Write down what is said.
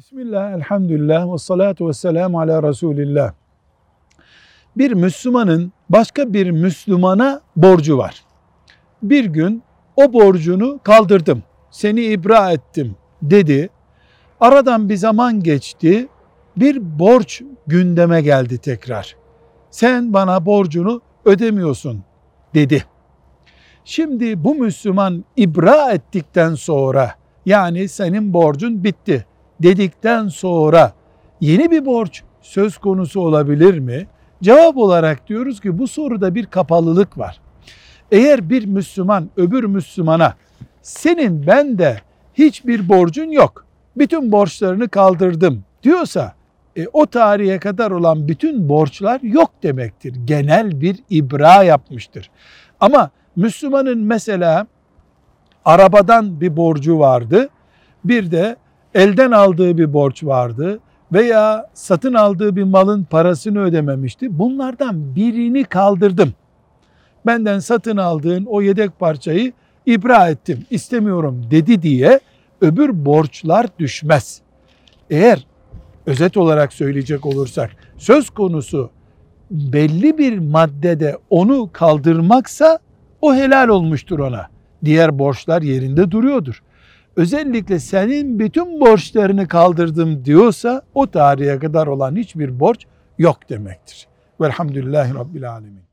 Bismillah, elhamdülillah ve salatu ve selamu ala Resulillah. Bir Müslümanın başka bir Müslümana borcu var. Bir gün o borcunu kaldırdım, seni ibra ettim dedi. Aradan bir zaman geçti, bir borç gündeme geldi tekrar. Sen bana borcunu ödemiyorsun dedi. Şimdi bu Müslüman ibra ettikten sonra yani senin borcun bitti dedikten sonra yeni bir borç söz konusu olabilir mi? Cevap olarak diyoruz ki bu soruda bir kapalılık var. Eğer bir Müslüman öbür Müslümana senin bende hiçbir borcun yok. Bütün borçlarını kaldırdım diyorsa e, o tarihe kadar olan bütün borçlar yok demektir. Genel bir ibra yapmıştır. Ama Müslümanın mesela arabadan bir borcu vardı. Bir de elden aldığı bir borç vardı veya satın aldığı bir malın parasını ödememişti. Bunlardan birini kaldırdım. Benden satın aldığın o yedek parçayı ibra ettim, istemiyorum dedi diye öbür borçlar düşmez. Eğer özet olarak söyleyecek olursak söz konusu belli bir maddede onu kaldırmaksa o helal olmuştur ona. Diğer borçlar yerinde duruyordur. Özellikle senin bütün borçlarını kaldırdım diyorsa o tarihe kadar olan hiçbir borç yok demektir. Velhamdülillahi Rabbil Alemin.